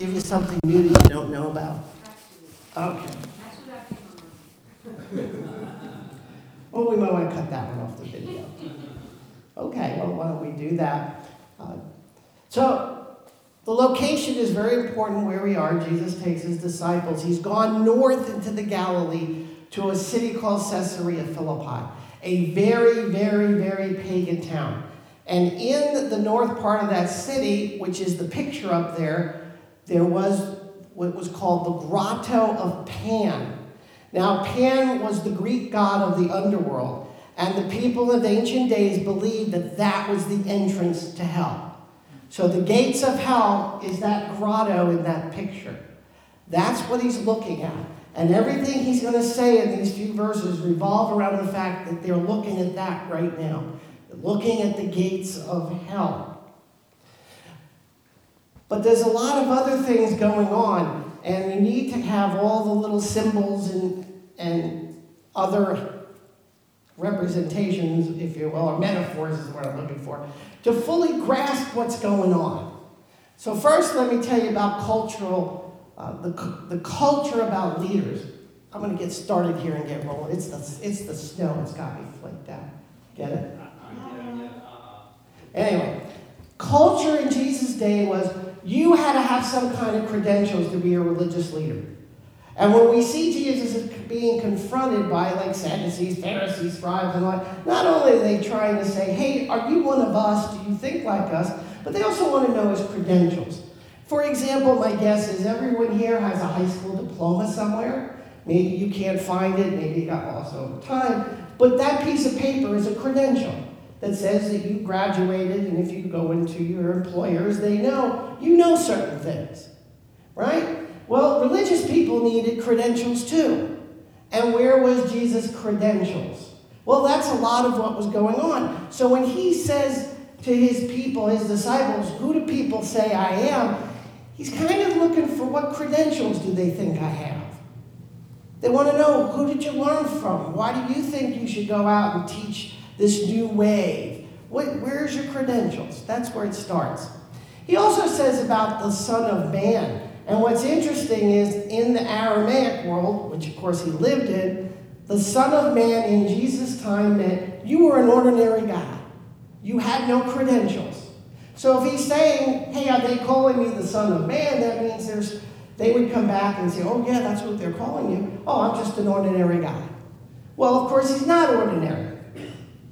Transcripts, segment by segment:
give you something new that you don't know about? Okay. Well, we might want to cut that one off the video. Okay, well, why don't we do that? Uh, so, the location is very important where we are. Jesus takes his disciples. He's gone north into the Galilee to a city called Caesarea Philippi, a very, very, very pagan town. And in the north part of that city, which is the picture up there, there was what was called the Grotto of Pan. Now, Pan was the Greek god of the underworld, and the people of ancient days believed that that was the entrance to hell. So, the gates of hell is that grotto in that picture. That's what he's looking at. And everything he's going to say in these few verses revolve around the fact that they're looking at that right now, looking at the gates of hell. But there's a lot of other things going on, and you need to have all the little symbols and, and other representations, if you will, or metaphors is what I'm looking for, to fully grasp what's going on. So, first, let me tell you about cultural, uh, the, the culture about leaders. I'm going to get started here and get rolling. It's the, it's the snow, it's got me flaked out. Get it? Anyway, culture in Jesus' day was you had to have some kind of credentials to be a religious leader. And when we see Jesus being confronted by like Sadducees, Pharisees, scribes, and like, not only are they trying to say, hey, are you one of us? Do you think like us? But they also want to know his credentials. For example, my guess is everyone here has a high school diploma somewhere. Maybe you can't find it, maybe it got lost over time. But that piece of paper is a credential that says that you graduated, and if you go into your employers, they know you know certain things, right? Well, religious people needed credentials too. And where was Jesus' credentials? Well, that's a lot of what was going on. So when he says to his people, his disciples, Who do people say I am? He's kind of looking for what credentials do they think I have? They want to know who did you learn from? Why do you think you should go out and teach this new wave? What, where's your credentials? That's where it starts. He also says about the Son of Man. And what's interesting is in the Aramaic world, which of course he lived in, the Son of Man in Jesus' time meant you were an ordinary guy. You had no credentials. So if he's saying, hey, are they calling me the Son of Man? That means there's they would come back and say, oh, yeah, that's what they're calling you. Oh, I'm just an ordinary guy. Well, of course, he's not ordinary.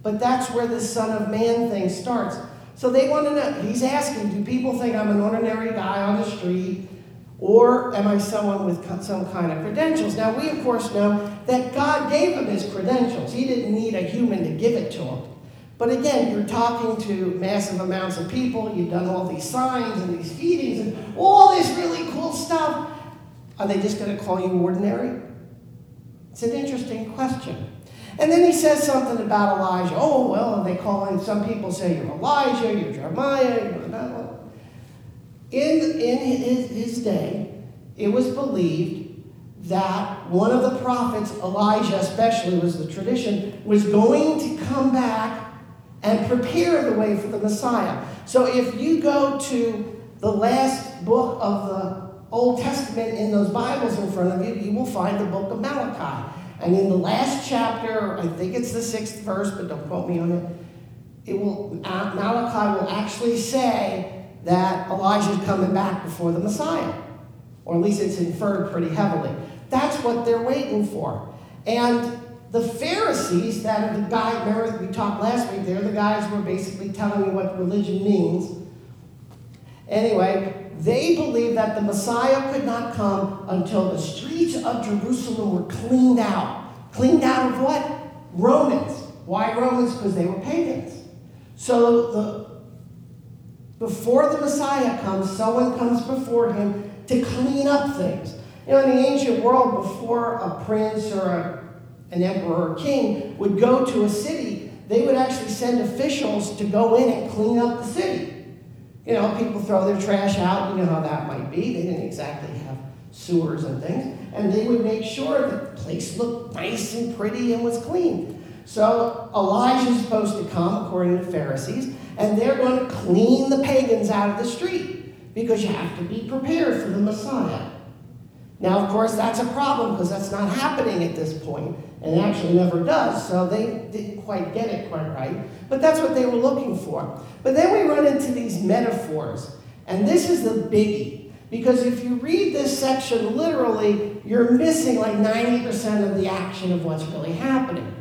But that's where the Son of Man thing starts. So they want to know, he's asking, do people think I'm an ordinary guy on the street? Or am I someone with some kind of credentials? Now, we, of course, know that God gave him his credentials. He didn't need a human to give it to him. But again, you're talking to massive amounts of people, you've done all these signs and these feedings and all this really cool stuff. Are they just going to call you ordinary? It's an interesting question. And then he says something about Elijah. Oh, well, they call him, some people say you're Elijah, you're Jeremiah, you're that In, in his, his day, it was believed that one of the prophets, Elijah especially was the tradition, was going to come back and prepare the way for the Messiah. So if you go to the last book of the Old Testament in those Bibles in front of you, you will find the book of Malachi. And in the last chapter, I think it's the sixth verse, but don't quote me on it, it will uh, Malachi will actually say that Elijah is coming back before the Messiah. Or at least it's inferred pretty heavily. That's what they're waiting for. And the Pharisees, that are the guy, remember we talked last week, they're the guys who are basically telling you what religion means. Anyway, they believed that the Messiah could not come until the streets of Jerusalem were cleaned out. Cleaned out of what? Romans. Why Romans? Because they were pagans. So the before the Messiah comes, someone comes before him to clean up things. You know, in the ancient world, before a prince or a an emperor or king would go to a city, they would actually send officials to go in and clean up the city. You know, people throw their trash out, you know how that might be. They didn't exactly have sewers and things. And they would make sure that the place looked nice and pretty and was clean. So Elijah's supposed to come, according to Pharisees, and they're going to clean the pagans out of the street. because you have to be prepared for the Messiah. Now, of course, that's a problem because that's not happening at this point, and it actually never does, so they didn't quite get it quite right. But that's what they were looking for. But then we run into these metaphors, and this is the biggie. Because if you read this section literally, you're missing like 90% of the action of what's really happening.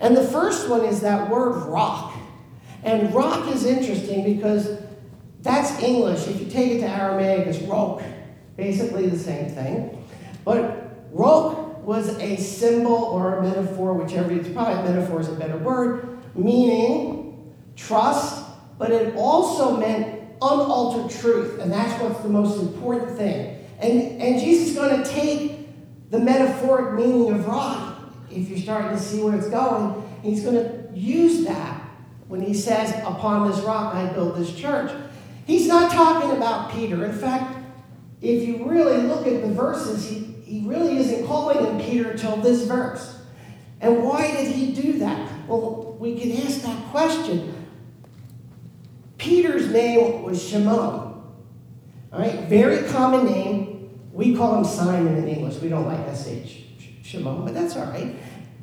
And the first one is that word rock. And rock is interesting because that's English. If you take it to Aramaic, it's roke, basically the same thing. But roke was a symbol or a metaphor, whichever, it's probably a metaphor is a better word, meaning trust, but it also meant unaltered truth. And that's what's the most important thing. And, and Jesus is going to take the metaphoric meaning of rock, if you're starting to see where it's going, he's going to use that when he says, Upon this rock I build this church. He's not talking about Peter. In fact, if you really look at the verses, he, he really isn't calling him Peter until this verse. And why did he do that? Well, we can ask that question. Peter's name was Shimon. All right, very common name. We call him Simon in English. We don't like SH, Shimon, but that's all right.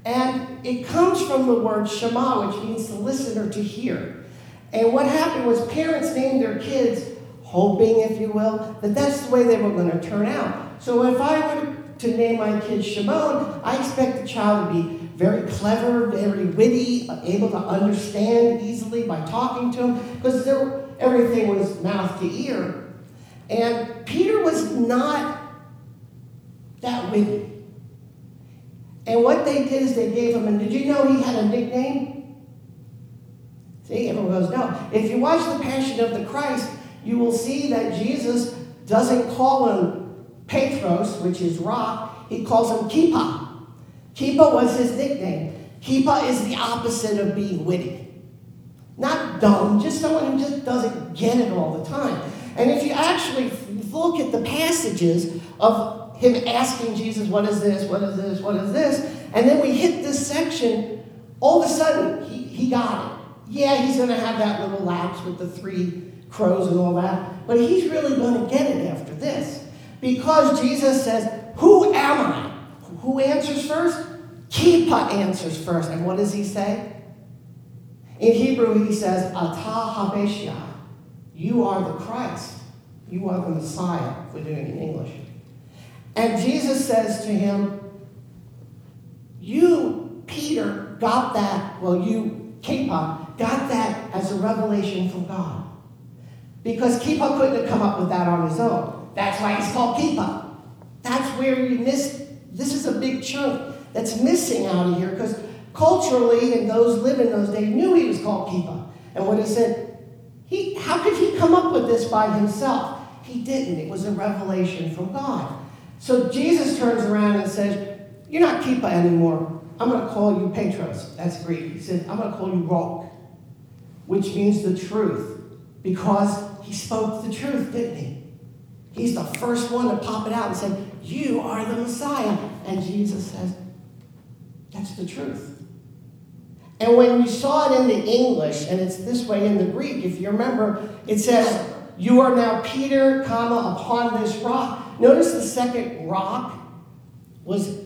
And it comes from the word Shema, which means to listen or to hear. And what happened was parents named their kids, hoping, if you will, that that's the way they were going to turn out. So if I were to name my kid Shimon, I expect the child to be very clever, very witty, able to understand easily by talking to him, because everything was mouth to ear. And Peter was not that witty. And what they did is they gave him, and did you know he had a nickname? See, everyone goes, no. If you watch the Passion of the Christ, you will see that Jesus doesn't call him Petros, which is rock, he calls him Kepha. Kepha was his nickname. Kepha is the opposite of being witty. Not dumb, just someone who just doesn't get it all the time. And if you actually look at the passages of him asking Jesus, What is this? What is this? What is this? And then we hit this section, all of a sudden, he, he got it. Yeah, he's going to have that little lapse with the three crows and all that, but he's really going to get it after this. Because Jesus says, Who am I? Who answers first? Kepha answers first. And what does he say? In Hebrew, he says, Ata Habeshia. You are the Christ. You are the Messiah, if we're doing it in English. And Jesus says to him, You, Peter, got that, well, you, Kepha, got that as a revelation from God. Because Kepha couldn't have come up with that on his own. That's why he's called Kepha. That's where you miss, this is a big chunk that's missing out of here because culturally, and those living those days knew he was called Kepha. And what he said, he, how could he come up with this by himself? He didn't. It was a revelation from God. So Jesus turns around and says, You're not Kepha anymore. I'm going to call you Petros. That's Greek. He said, I'm going to call you Rock, which means the truth, because he spoke the truth, didn't he? He's the first one to pop it out and say, You are the Messiah. And Jesus says, That's the truth. And when you saw it in the English, and it's this way in the Greek, if you remember, it says, You are now Peter, comma, upon this rock. Notice the second rock was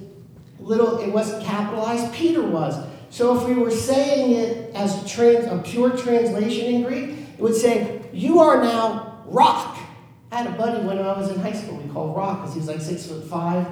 little, it wasn't capitalized, Peter was. So if we were saying it as a, trans, a pure translation in Greek, it would say, You are now rock. I had a buddy when I was in high school we called Rock because he was like six foot five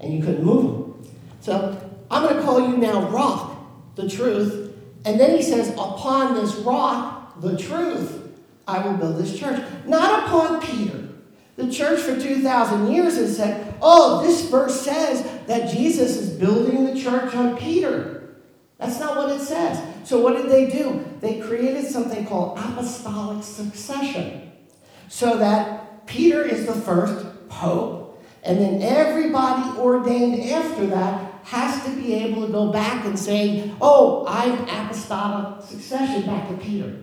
and you couldn't move him. So I'm going to call you now Rock, the truth. And then he says, Upon this rock, the truth, I will build this church. Not upon Peter, the church for 2,000 years has said, oh, this verse says that Jesus is building the church on Peter. That's not what it says. So, what did they do? They created something called apostolic succession. So that Peter is the first pope, and then everybody ordained after that has to be able to go back and say, oh, I'm apostolic succession back to Peter.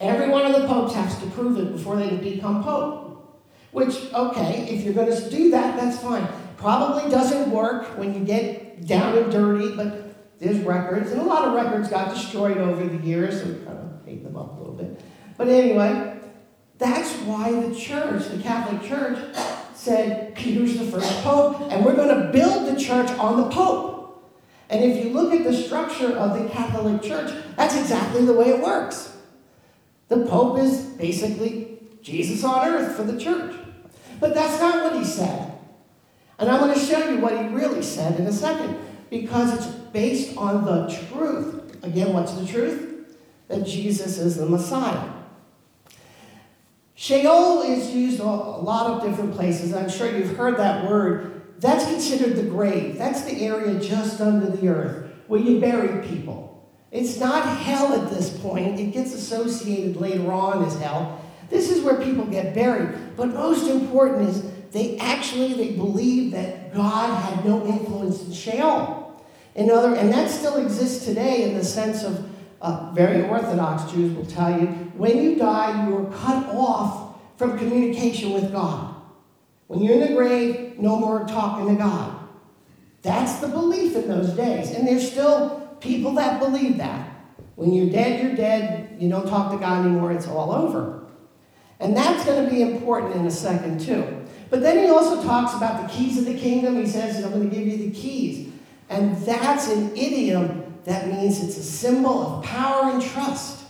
Every one of the popes has to prove it before they can become pope. Which, okay, if you're going to do that, that's fine. Probably doesn't work when you get down and dirty, but there's records, and a lot of records got destroyed over the years, so we kind of hate them up a little bit. But anyway, That's why the church, the Catholic Church, said Peter's the first pope, and we're going to build the church on the pope. And if you look at the structure of the Catholic Church, that's exactly the way it works. The Pope is basically Jesus on earth for the church. But that's not what he said. And I'm going to show you what he really said in a second, because it's based on the truth. Again, what's the truth? That Jesus is the Messiah. Sheol is used a lot of different places. I'm sure you've heard that word. That's considered the grave. That's the area just under the earth where you bury people. It's not hell at this point. It gets associated later on as hell. This is where people get buried. But most important is they actually they believe that God had no influence in Sheol. In other, and that still exists today in the sense of uh, very Orthodox Jews will tell you when you die, you are cut off from communication with God. When you're in the grave, no more talking to God. That's the belief in those days. And there's still people that believe that. When you're dead, you're dead. You don't talk to God anymore. It's all over. And that's going to be important in a second, too. But then he also talks about the keys of the kingdom. He says, I'm going to give you the keys. And that's an idiom that means it's a symbol of power and trust.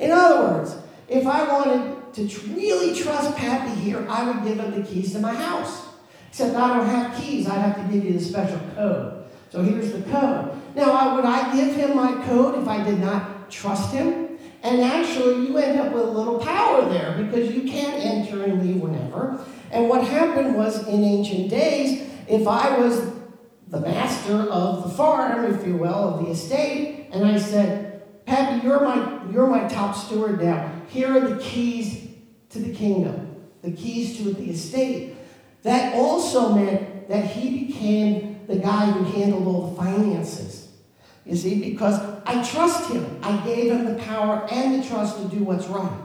In other words, if I wanted to really trust Pappy here, I would give him the keys to my house. Except I don't have keys, I'd have to give you the special code. So here's the code. Now, would I give him my code if I did not trust him? And actually, you end up with a little power there because you can't enter and leave whenever. And what happened was in ancient days, if I was the master of the farm, if you will, of the estate, and I said, Pappy, you're my, you're my top steward now. Here are the keys to the kingdom, the keys to the estate. That also meant that he became the guy who handled all the finances. You see, because I trust him. I gave him the power and the trust to do what's right.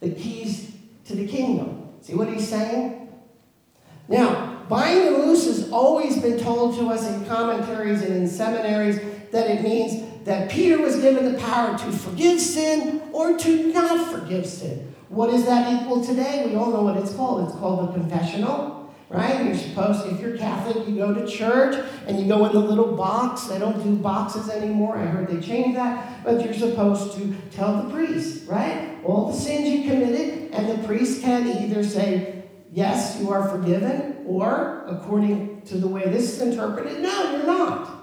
The keys to the kingdom. See what he's saying? Now, Binding and loose has always been told to us in commentaries and in seminaries that it means that Peter was given the power to forgive sin or to not forgive sin. What is that equal today? We all know what it's called. It's called the confessional, right? You're supposed, if you're Catholic, you go to church and you go in the little box. They don't do boxes anymore. I heard they changed that. But you're supposed to tell the priest, right? All the sins you committed, and the priest can either say, yes, you are forgiven, or according to the way this is interpreted, no, you're not.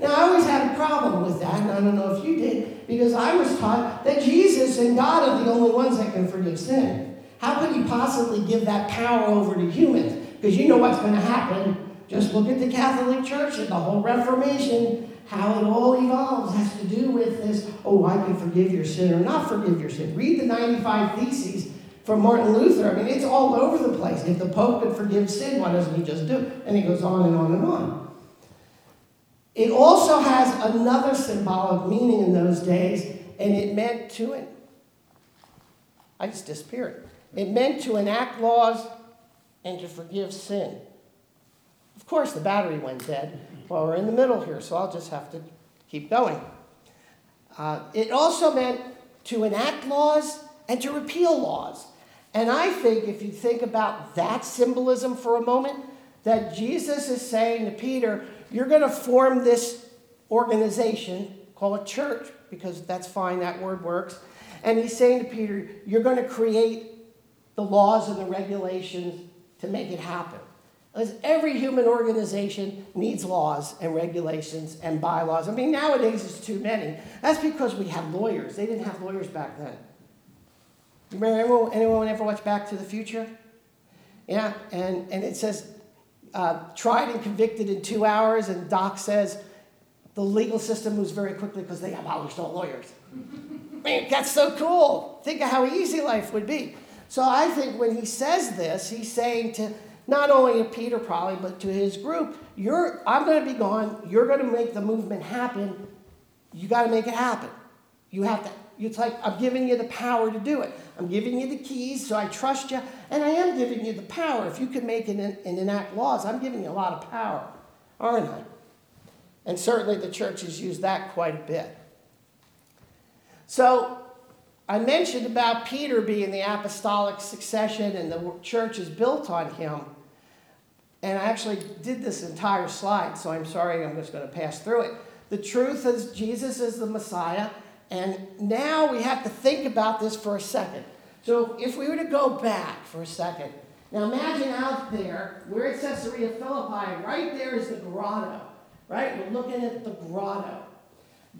Now, I always had a problem with that, and I don't know if you did, because I was taught that Jesus and God are the only ones that can forgive sin. How could he possibly give that power over to humans? Because you know what's going to happen. Just look at the Catholic Church and the whole Reformation, how it all evolves has to do with this oh, I can forgive your sin or not forgive your sin. Read the 95 Theses from Martin Luther. I mean, it's all over the place. If the Pope could forgive sin, why doesn't he just do it? And he goes on and on and on. It also has another symbolic meaning in those days, and it meant to, it. I just disappeared. It meant to enact laws and to forgive sin. Of course, the battery went dead while we're in the middle here, so I'll just have to keep going. Uh, it also meant to enact laws and to repeal laws. And I think if you think about that symbolism for a moment, that Jesus is saying to Peter, You're going to form this organization, call it church, because that's fine, that word works. And he's saying to Peter, You're going to create the laws and the regulations to make it happen. Because every human organization needs laws and regulations and bylaws. I mean, nowadays it's too many. That's because we have lawyers. They didn't have lawyers back then. Remember, anyone, anyone ever watch Back to the Future? Yeah, and, and it says, uh, tried and convicted in two hours, and Doc says, the legal system moves very quickly because they abolished all lawyers. Man, that's so cool. Think of how easy life would be. So I think when he says this, he's saying to not only to Peter probably, but to his group, you're, I'm going to be gone. You're going to make the movement happen. You got to make it happen. You have to it's like I'm giving you the power to do it. I'm giving you the keys, so I trust you, and I am giving you the power. If you can make and, and enact laws, I'm giving you a lot of power, aren't I? And certainly the church has used that quite a bit. So I mentioned about Peter being the apostolic succession and the church is built on him. And I actually did this entire slide, so I'm sorry, I'm just going to pass through it. The truth is, Jesus is the Messiah. And now we have to think about this for a second. So if we were to go back for a second, now imagine out there where it says Caesarea Philippi, right there is the grotto, right? We're looking at the grotto.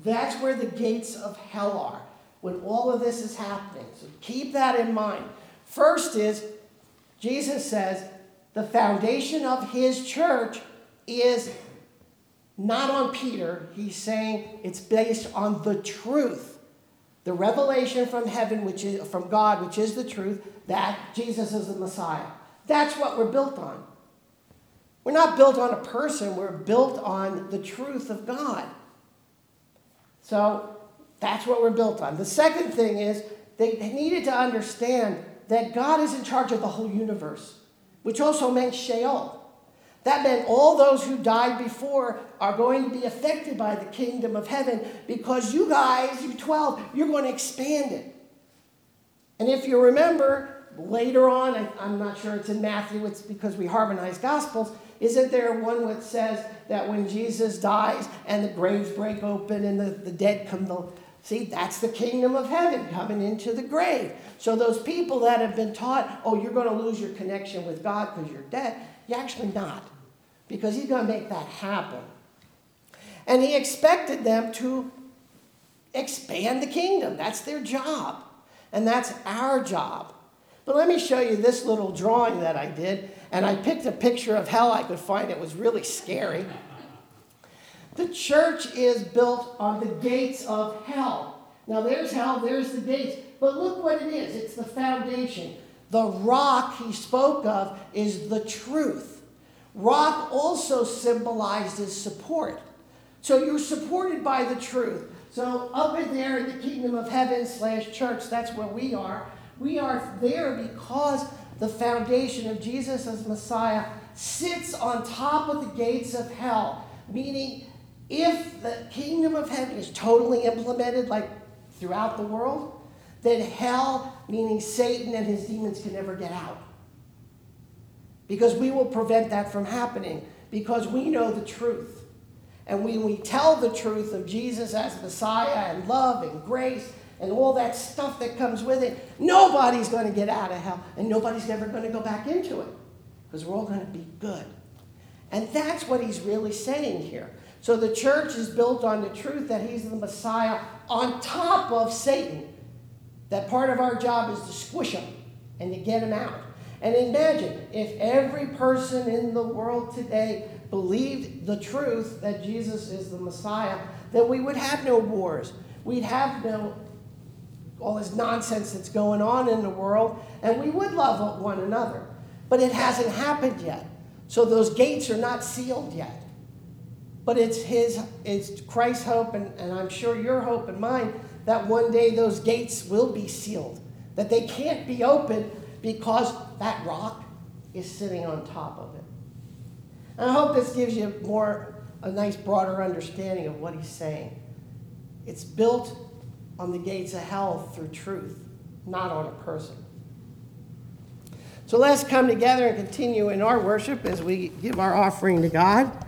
That's where the gates of hell are when all of this is happening. So keep that in mind. First is, Jesus says, the foundation of his church is not on Peter. He's saying it's based on the truth. The revelation from heaven, which is from God, which is the truth, that Jesus is the Messiah. That's what we're built on. We're not built on a person, we're built on the truth of God. So that's what we're built on. The second thing is they needed to understand that God is in charge of the whole universe, which also meant Sheol. That meant all those who died before are going to be affected by the kingdom of heaven because you guys, you 12, you're going to expand it. And if you remember, later on, I, am not sure it's in Matthew, it's because we harmonize Gospels. Isn't there one that says that when Jesus dies and the graves break open and the, the dead come, the, see, that's the kingdom of heaven coming into the grave. So those people that have been taught, oh, you're going to lose your connection with God because you're dead, you're actually not, because He's going to make that happen. And He expected them to expand the kingdom. That's their job. And that's our job. But let me show you this little drawing that I did. And I picked a picture of hell I could find. It was really scary. The church is built on the gates of hell. Now, there's hell, there's the gates. But look what it is it's the foundation. The rock he spoke of is the truth. Rock also symbolizes support. So you're supported by the truth. So up in there in the kingdom of heaven slash church, that's where we are. We are there because the foundation of Jesus as Messiah sits on top of the gates of hell. Meaning, if the kingdom of heaven is totally implemented, like throughout the world, then hell, meaning Satan and his demons, can never get out. Because we will prevent that from happening, because we know the truth. And when we tell the truth of Jesus as Messiah and love and grace and all that stuff that comes with it, nobody's going to get out of hell and nobody's ever going to go back into it because we're all going to be good. And that's what he's really saying here. So the church is built on the truth that he's the Messiah on top of Satan. That part of our job is to squish him and to get him out. And imagine if every person in the world today believed the truth that Jesus is the Messiah, then we would have no wars. We'd have no all this nonsense that's going on in the world, and we would love one another. But it hasn't happened yet. So those gates are not sealed yet. But it's his, it's Christ's hope, and, and I'm sure your hope and mine, that one day those gates will be sealed. That they can't be opened because that rock is sitting on top of it. And I hope this gives you more a nice broader understanding of what he's saying. It's built on the gates of hell through truth, not on a person. So let's come together and continue in our worship as we give our offering to God.